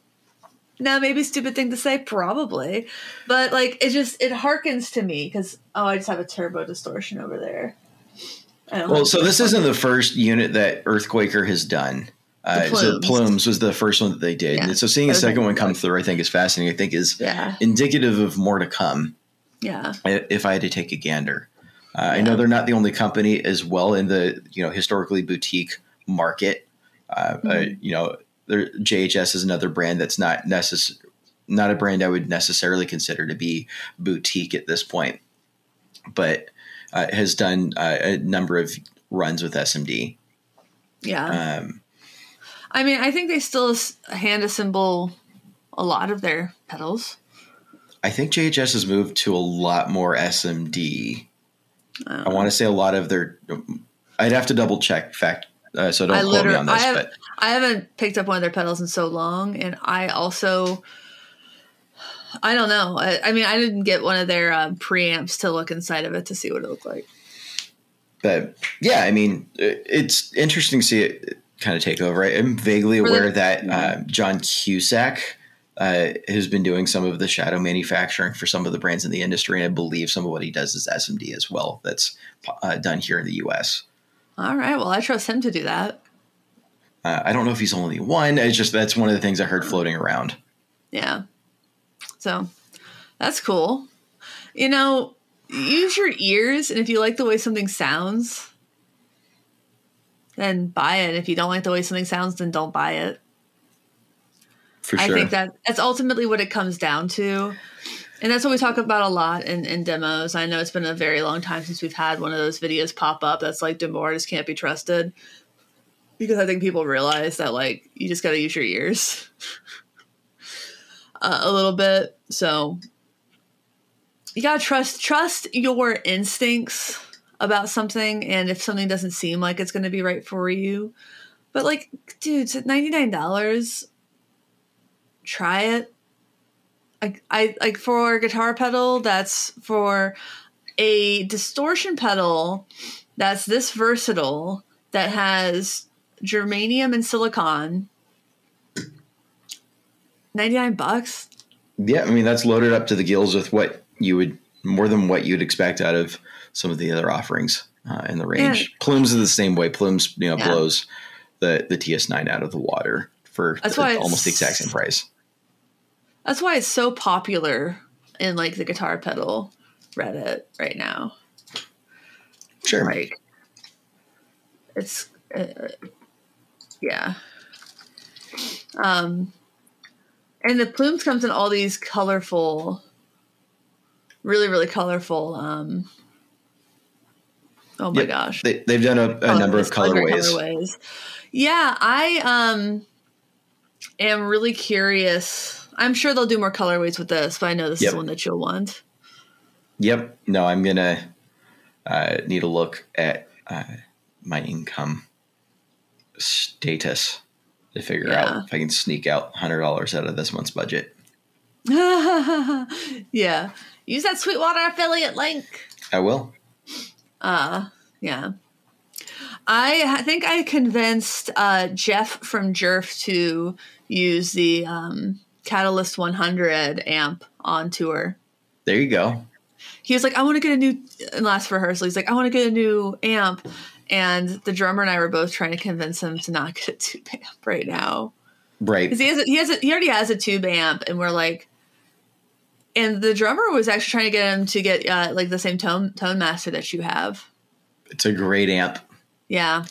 Now maybe stupid thing to say, probably. But like it just it harkens to me because oh I just have a turbo distortion over there. Well, so this isn't the first unit that Earthquaker has done. Uh, The so Plumes. Plumes was the first one that they did, Yeah. and so seeing a second one come through, I think is fascinating. I think is Yeah. indicative of more to come. Yeah. If I had to take a gander, uh, I know they're not the only company as well in the you know historically boutique market. Uh, uh, Mhm. you know, there, JHS is another brand that's not necess- not a brand I would necessarily consider to be boutique at this point, but uh, has done uh, a number of runs with SMD. Yeah. Um, I mean, I think they still hand assemble a lot of their pedals. I think JHS has moved to a lot more SMD. I, I want to say a lot of their. I'd have to double check fact, uh, so don't I quote me on I, this. have, but I haven't picked up one of their pedals in so long, and I also, I don't know. I, I mean, I didn't get one of their um, preamps to look inside of it to see what it looked like. but yeah, I mean, it- it's interesting to see it kind of take over. I'm vaguely For the- aware that yeah. uh, John Cusack uh, has been doing some of the shadow manufacturing for some of the brands in the industry, and I believe some of what he does is SMD as well. That's uh, done here in the U.S. All right, well, I trust him to do that. Uh, I don't know if he's only one. It's just that's one of the things I heard floating around. Yeah. So that's cool. You know, use your ears, and if you like the way something sounds, then buy it. If you don't like the way something sounds, then don't buy it. For I think that that's ultimately what it comes down to. And that's what we talk about a lot in, in demos. I know it's been a very long time since we've had one of those videos pop up that's like demo artists can't be trusted. Because I think people realize that like you just gotta use your ears uh, a little bit. So you gotta trust trust your instincts about something and if something doesn't seem like it's gonna be right for you. But like, dude, it's at ninety nine dollars try it. I, I like for a guitar pedal that's for a distortion pedal that's this versatile that has germanium and silicon 99 bucks Yeah, I mean that's loaded up to the gills with what you would more than what you'd expect out of some of the other offerings uh, in the range. And- Plumes is the same way. Plumes, you know, Yeah. blows the the TS9 out of the water for That's the- why almost the exact same price. that's why it's so popular in like the guitar pedal reddit right now Sure. like it's uh, yeah um and the plumes comes in all these colorful really really colorful um oh my Yep. gosh They, they've done a, a number of Colorways, color- colorways. colorways. yeah i um am really curious i'm sure they'll do more colorways with this but i know this Yep. is one that you'll want Yep. No, I'm gonna uh, need a look at uh, my income status to figure Yeah. out if I can sneak out hundred dollars out of this month's budget. yeah. Use that Sweetwater affiliate link. I will. Uh, yeah. I think I convinced uh, Jeff from Jerf to use the um, Catalyst 100 amp on tour. There you go. He was like, I want to get a new, in last rehearsal, he's like, I want to get a new amp. And the drummer and I were both trying to convince him to not get a tube amp right now. Right. Because he has, a, he has, a, he already has a tube amp, and we're like, and the drummer was actually trying to get him to get uh, like the same tone tone master that you have. It's a great amp. Yeah,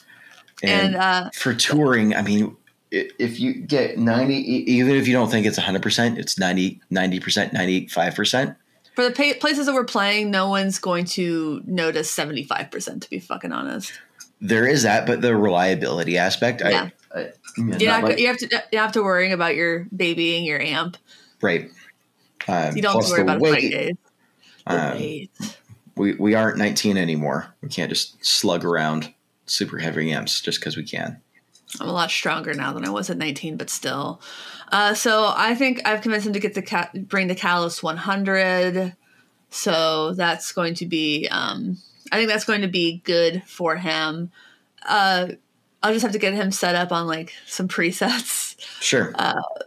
And, and uh, for touring, I mean, if you get 90, e- even if you don't think it's 100%, it's 90, 90%, 95%. for the pa- places that we're playing, no one's going to notice seventy five percent. To be fucking honest, There is that, but the reliability aspect, Yeah. I, I you're not not, like- you have to you have to worry about your babying your amp. right. Um, You don't have to worry the about weight. flight days. The Um, weight. we, we aren't 19 anymore. We can't just slug around super heavy amps just because we can. I'm a lot stronger now than I was at 19, but still. Uh, so I think I've convinced him to get the ca- bring the Catalyst 100. So that's going to be, um, I think that's going to be good for him. Uh, I'll just have to get him set up on like some presets. Sure.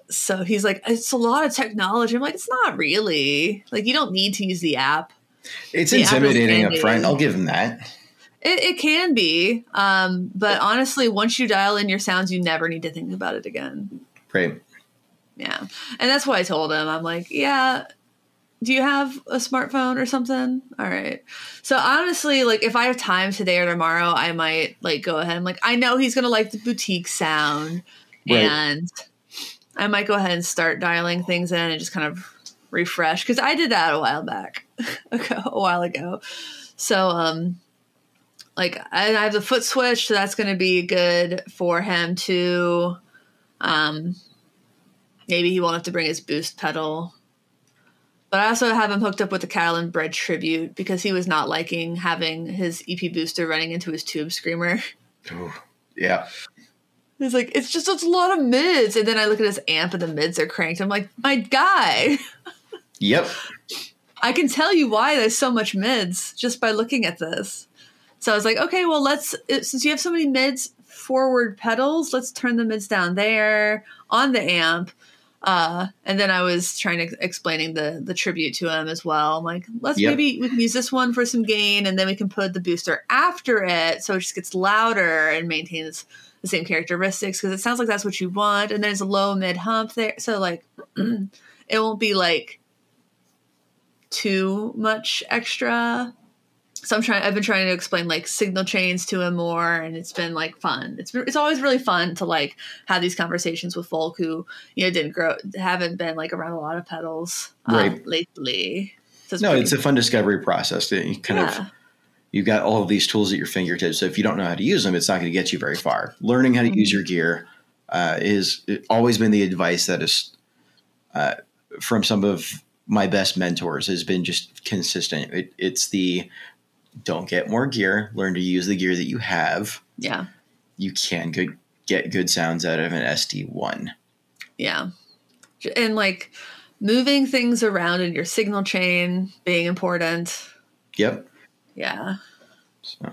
So he's like, it's a lot of technology. I'm like, it's not really. Like, you don't need to use the app. it's the app intimidating up front. I'll give him that. It, it can be, um, but honestly, once you dial in your sounds, you never need to think about it again. Right. Yeah. And that's why I told him, I'm like, yeah, do you have a smartphone or something? All right. So honestly, like if I have time today or tomorrow, I might like go ahead. I'm like, I know he's gonna like the boutique sound. Right. And I might go ahead and start dialing things in and just kind of refresh. Cause I did that a while back. a while ago. So um like I, I have the foot switch, so that's gonna be good for him too. Um maybe he won't have to bring his boost pedal. But I also have him hooked up with the Catalinbread tribute because he was not liking having his EP booster running into his tube screamer. Ooh, yeah. He's like, it's just it's a lot of mids. And then I look at his amp and the mids are cranked. I'm like, my guy, Yep. I can tell you why there's so much mids just by looking at this. So I was like, okay, well, let's, uh, since you have so many mids forward pedals, let's turn the mids down there on the amp. Uh, and then I was trying to explaining the the tribute to him as well. I'm like, let's Yep. maybe we can use this one for some gain, and then we can put the booster after it, so it just gets louder and maintains the same characteristics because it sounds like that's what you want. And there's a low mid hump there, so like it won't be like too much extra. So I'm trying. I've been trying to explain like signal chains to him more, and it's been like fun. It's it's always really fun to like have these conversations with folk who you know didn't grow, haven't been like around a lot of pedals um, Right. lately. So No, pretty- it's a fun discovery process. that You kind yeah. of you've got all of these tools at your fingertips. So if you don't know how to use them, it's not going to get you very far. Learning how to use Mm-hmm. your gear uh, is always been the advice that is uh, from some of my best mentors has been just consistent. It, it's the don't get more gear. Learn to use the gear that you have. yeah, You can good, get good sounds out of an SD one. yeah, and like moving things around in your signal chain being important. Yep. Yeah, So,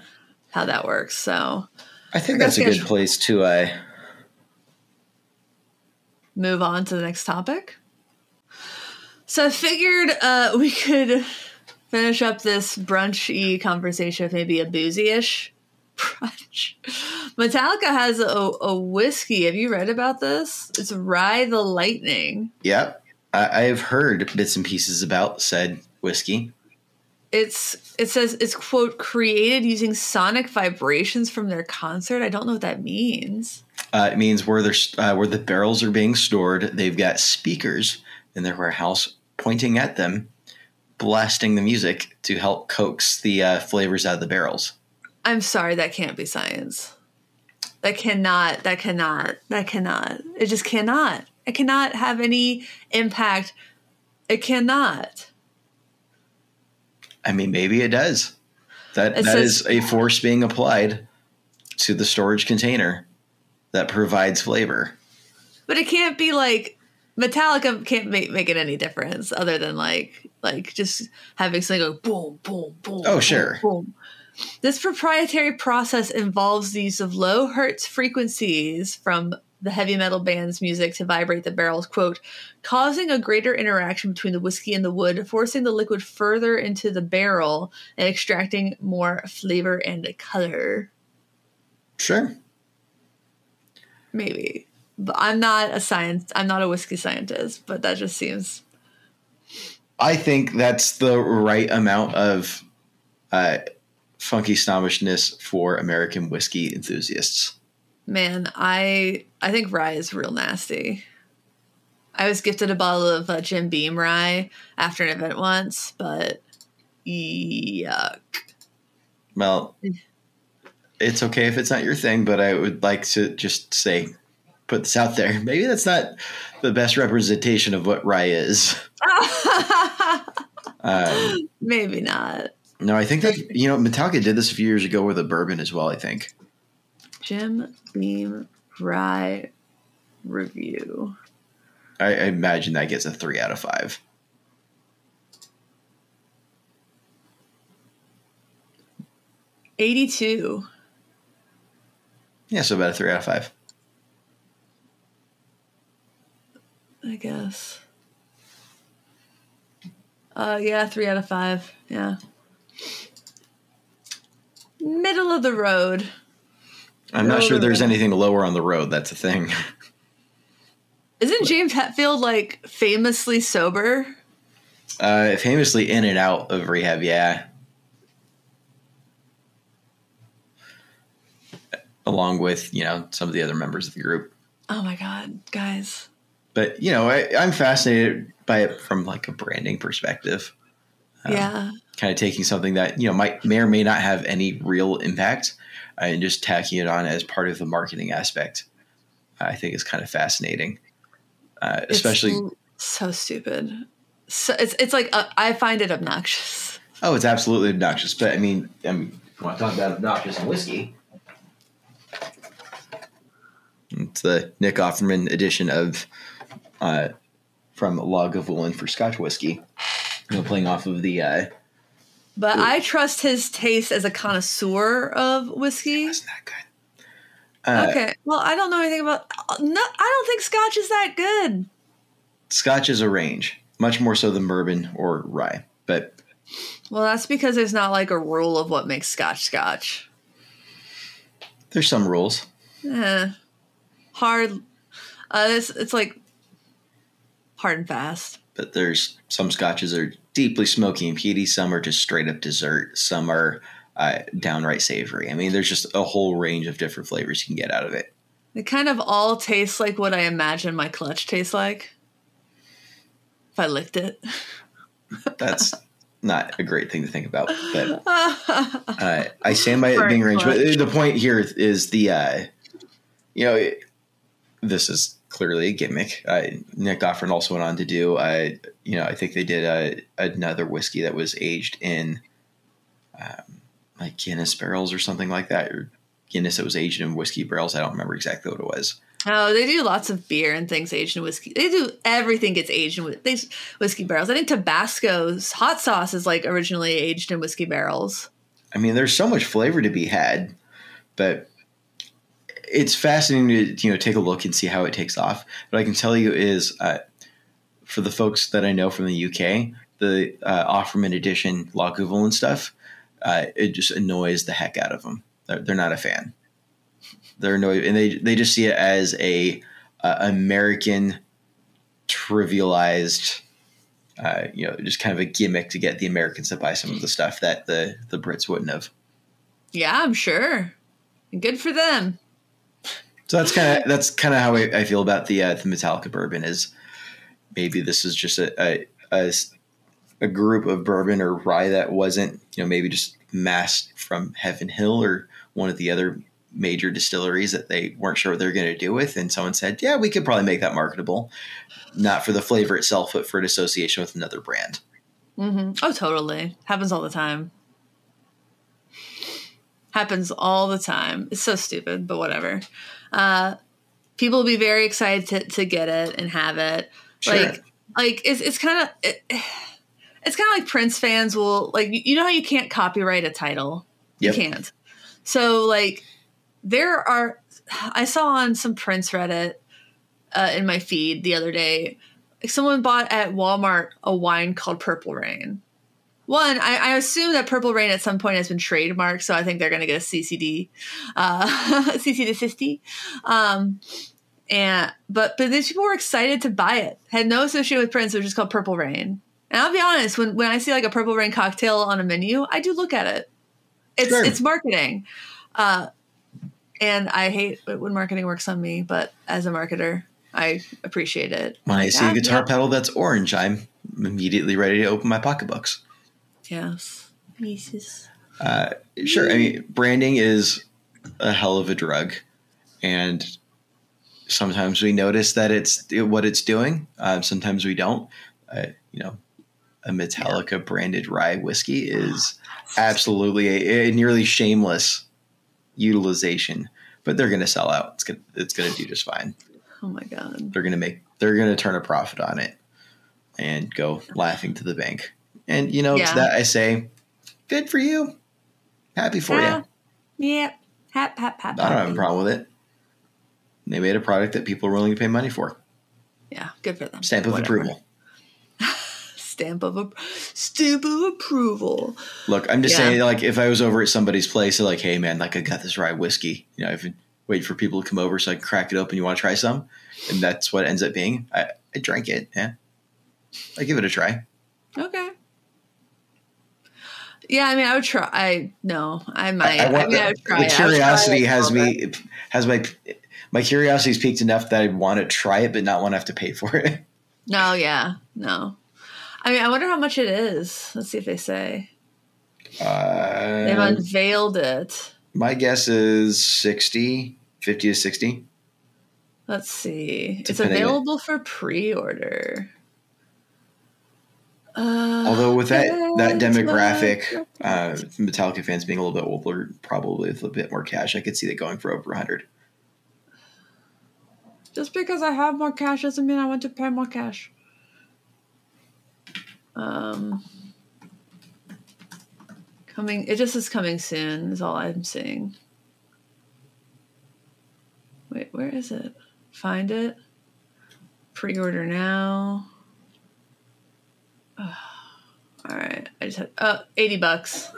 how that works. So I think I that's a good place to uh, move on to the next topic. So I figured uh, we could finish up this brunchy conversation with maybe a boozy-ish brunch. Metallica has a, a whiskey. Have you read about this? It's Rye the Lightning. Yep. I, have heard bits and pieces about said whiskey. It's it says it's quote created using sonic vibrations from their concert. I don't know what that means. Uh, it means where they're, uh, where the barrels are being stored, they've got speakers in their warehouse pointing at them, blasting the music to help coax the uh, flavors out of the barrels. I'm sorry, that can't be science. That cannot, that cannot, that cannot. It just cannot. It cannot have any impact. It cannot. I mean, maybe it does. That It that says- is a force being applied to the storage container that provides flavor. But it can't be like Metallica can't make make it any difference other than like like just having something go boom boom boom. Oh, boom, sure. Boom. This proprietary process involves the use of low hertz frequencies from the heavy metal band's music to vibrate the barrels, quote, causing a greater interaction between the whiskey and the wood, forcing the liquid further into the barrel and extracting more flavor and color. Sure. Maybe. I'm not a science I'm not a whiskey scientist, but that just seems I think that's the right amount of uh, funky snobbishness for American whiskey enthusiasts. Man, I I think rye is real nasty. I was gifted a bottle of uh, Jim Beam rye after an event once, but yuck. Well, it's okay if it's not your thing, but I would like to just say, put this out there. Maybe that's not the best representation of what rye is. Um, Maybe not. no, I think that you know Metallica did this a few years ago with a bourbon as well. I think. Jim Beam rye review. I, I imagine that gets a three out of five. Eighty-two. Yeah, so about a three out of five. I guess. Uh, yeah, three out of five. Yeah. Middle of the road. I'm not sure there's no. anything lower on the road. That's a thing. Isn't James Hetfield like famously sober? Uh, famously in and out of rehab, yeah. Along with you know some of the other members of the group, Oh my god, guys. But you know I, I'm fascinated by it from like a branding perspective. Um, yeah. kind of taking something that you know might may or may not have any real impact uh, and just tacking it on as part of the marketing aspect. I think is kind of fascinating, uh, especially. l- so stupid. So it's it's like uh, I find it obnoxious. Oh, it's absolutely obnoxious. But I mean, I mean, want to talk about obnoxious and whiskey? It's the Nick Offerman edition of uh, from Lagavulin for Scotch whiskey. You know, playing off of the. Uh, But I trust his taste as a connoisseur of whiskey. isn't that good? Uh, okay. Well, I don't know anything about. No, I don't think Scotch is that good. Scotch is a range, much more so than bourbon or rye. But Well, that's because there's not like a rule of what makes Scotch Scotch. there's some rules. Eh, hard. Uh, it's it's like hard and fast. But there's some scotches are deeply smoky and peaty. Some are just straight up dessert. Some are uh, downright savory. I mean, there's just a whole range of different flavors you can get out of it. They kind of all taste like what I imagine my clutch tastes like. If I licked it. That's not a great thing to think about. But uh, I stand by it being range. But the point here is the, uh, you know, it- this is clearly a gimmick. Uh, Nick Offerman also went on to do, uh, you know, I think they did uh, another whiskey that was aged in um, like Guinness barrels or something like that, or Guinness that was aged in whiskey barrels. I don't remember exactly what it was. Oh, they do lots of beer and things aged in whiskey. They do everything gets aged in these whiskey barrels. I think Tabasco's hot sauce is like originally aged in whiskey barrels. I mean, there's so much flavor to be had, but it's fascinating to you know take a look and see how it takes off. What I can tell you is, uh, for the folks that I know from the UK, the uh, Offerman edition Lagavulin stuff, uh, it just annoys the heck out of them. They're, they're not a fan. They're annoyed, and they they just see it as a uh, American trivialized. Uh, you know, just kind of a gimmick to get the Americans to buy some of the stuff that the the Brits wouldn't have. Yeah, I'm sure. Good for them. So that's kind of that's kind of how I, I feel about the uh, the Metallica bourbon is maybe this is just a a group of bourbon or rye that wasn't you know maybe just massed from Heaven Hill or one of the other major distilleries that they weren't sure what they're going to do with and someone said yeah we could probably make that marketable not for the flavor itself but for an association with another brand mm-hmm. Oh, totally. Happens all the time. Happens all the time. It's so stupid, but whatever. Uh, people will be very excited to, to get it and have it. Sure. Like, like it's it's kind of it, it's kind of like Prince fans will like you know how you can't copyright a title. Yep. You can't. So like there are I saw on some Prince Reddit uh, in my feed the other day. Like someone bought at Walmart a wine called Purple Rain. One, I, I assume that Purple Rain at some point has been trademarked, so I think they're going to get a CCD, uh, CC to 60. Um, and but but these people were excited to buy it. Had no association with Prince. It was just called Purple Rain. And I'll be honest, when when I see like a Purple Rain cocktail on a menu, I do look at it. It's Sure. it's marketing, uh, and I hate when marketing works on me. But as a marketer, I appreciate it. When I see a ah, guitar yep. pedal that's orange, I'm immediately ready to open my pocketbooks. Yes, pieces. Uh, sure. I mean, branding is a hell of a drug, and sometimes we notice that it's what it's doing. Um, sometimes we don't. Uh, you know, a Metallica branded rye whiskey is absolutely a, a nearly shameless utilization, but they're going to sell out. It's going to it's going to do just fine. Oh my god. They're going to make they're going to turn a profit on it and go laughing to the bank. And you know, Yeah. to that I say, good for you. Happy for Yeah. you. Yeah. Hap hap hap. I don't have a problem with it. They made a product that people are willing to pay money for. Yeah, good for them. Stamp of Whatever. approval. Stamp of a stamp of approval. Look, I'm just Yeah. saying, like, if I was over at somebody's place, like, hey, man, like, I got this rye whiskey. You know, I've been waiting for people to come over so I can crack it open. You want to try some? And that's what it ends up being. I, I drank it. Yeah. I give it a try. Okay. Yeah, I mean, I would try. I no, I might. I, I, I mean, I the, would try. the it. I curiosity has me, has my, my curiosity is peaked enough that I want to try it, but not want to have to pay for it. No, yeah, no. I mean, I wonder how much it is. Let's see if they say they've Uh, unveiled it. my guess is 60, 50 to 60. Let's see. It's Depending available for pre-order. Uh, Although with that that demographic, uh, Metallica fans being a little bit older, probably with a bit more cash, I could see that going for over hundred. Just because I have more cash doesn't mean I want to pay more cash. Um, coming. It just is coming soon. Is all I'm seeing. Wait, where is it? Find it. Pre-order now. All right, I just had uh 80 bucks.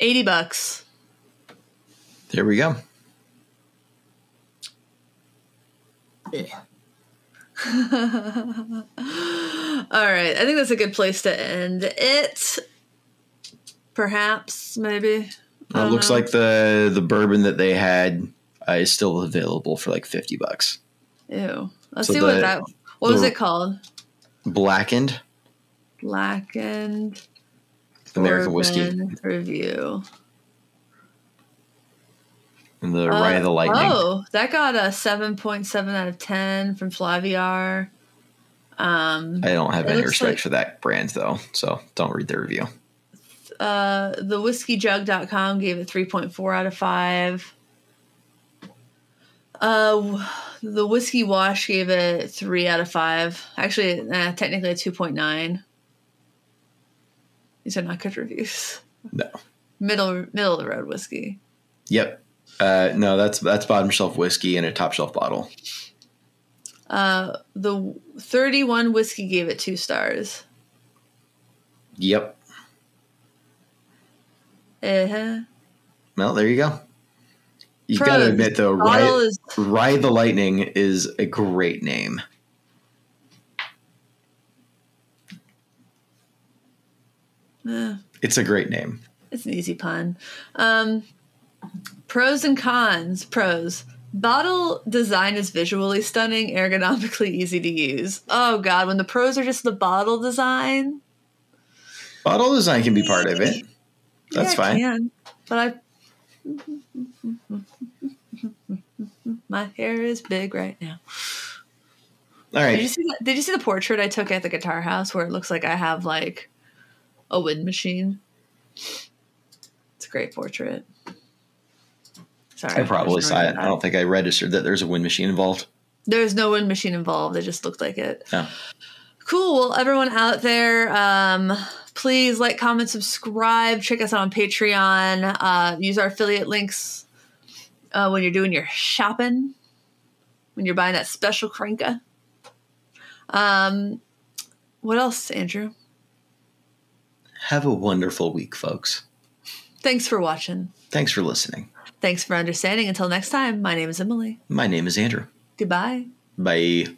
80 bucks. There we go. Yeah. All right, I think that's a good place to end it. Perhaps, maybe. Well, it looks know. like the the bourbon that they had uh, is still available for like fifty bucks. Ew. Let's So see what that. What was it called? Blackened Blackened American whiskey Review. and the Rye of the Lightning. Oh, that got a seven point seven out of ten from Flaviar. Um, I don't have any respect like- for that brand though, so don't read the review. uh, the whiskeyjug.com gave it 3.4 out of 5. Uh, the whiskey wash gave it 3 out of 5. Actually, technically a 2.9. These are not good reviews. No. Middle middle of the road whiskey. Yep. Uh, no, that's that's bottom shelf whiskey in a top shelf bottle. Uh, the 31 whiskey gave it 2 stars. Yep. Uh-huh. Well, there you go. You Pros. gotta admit though, Rye, is Rye the Lightning is a great name. eh. It's a great name. It's an easy pun. Um, pros and cons. Pros. Bottle design is visually stunning, ergonomically easy to use. Oh god, when the pros are just the bottle design, Bottle design can be part of it. That's yeah, it fine. can, but I. My hair is big right now. All right. Did you see? That, did you see the portrait I took at the guitar house where it looks like I have like a wind machine? It's a great portrait. Sorry, I probably saw it. I don't think I registered that there's a wind machine involved. There's no wind machine involved. It just looked like it. Yeah. Cool. Well, everyone out there, um, please like, comment, subscribe. Check us out on Patreon. Uh, use our affiliate links uh, when you're doing your shopping, when you're buying that special cranker. Um, what else, Andrew? Have a wonderful week, folks. Thanks for watching. Thanks for listening. Thanks for understanding. Until next time, my name is Emily. My name is Andrew. Goodbye. Bye.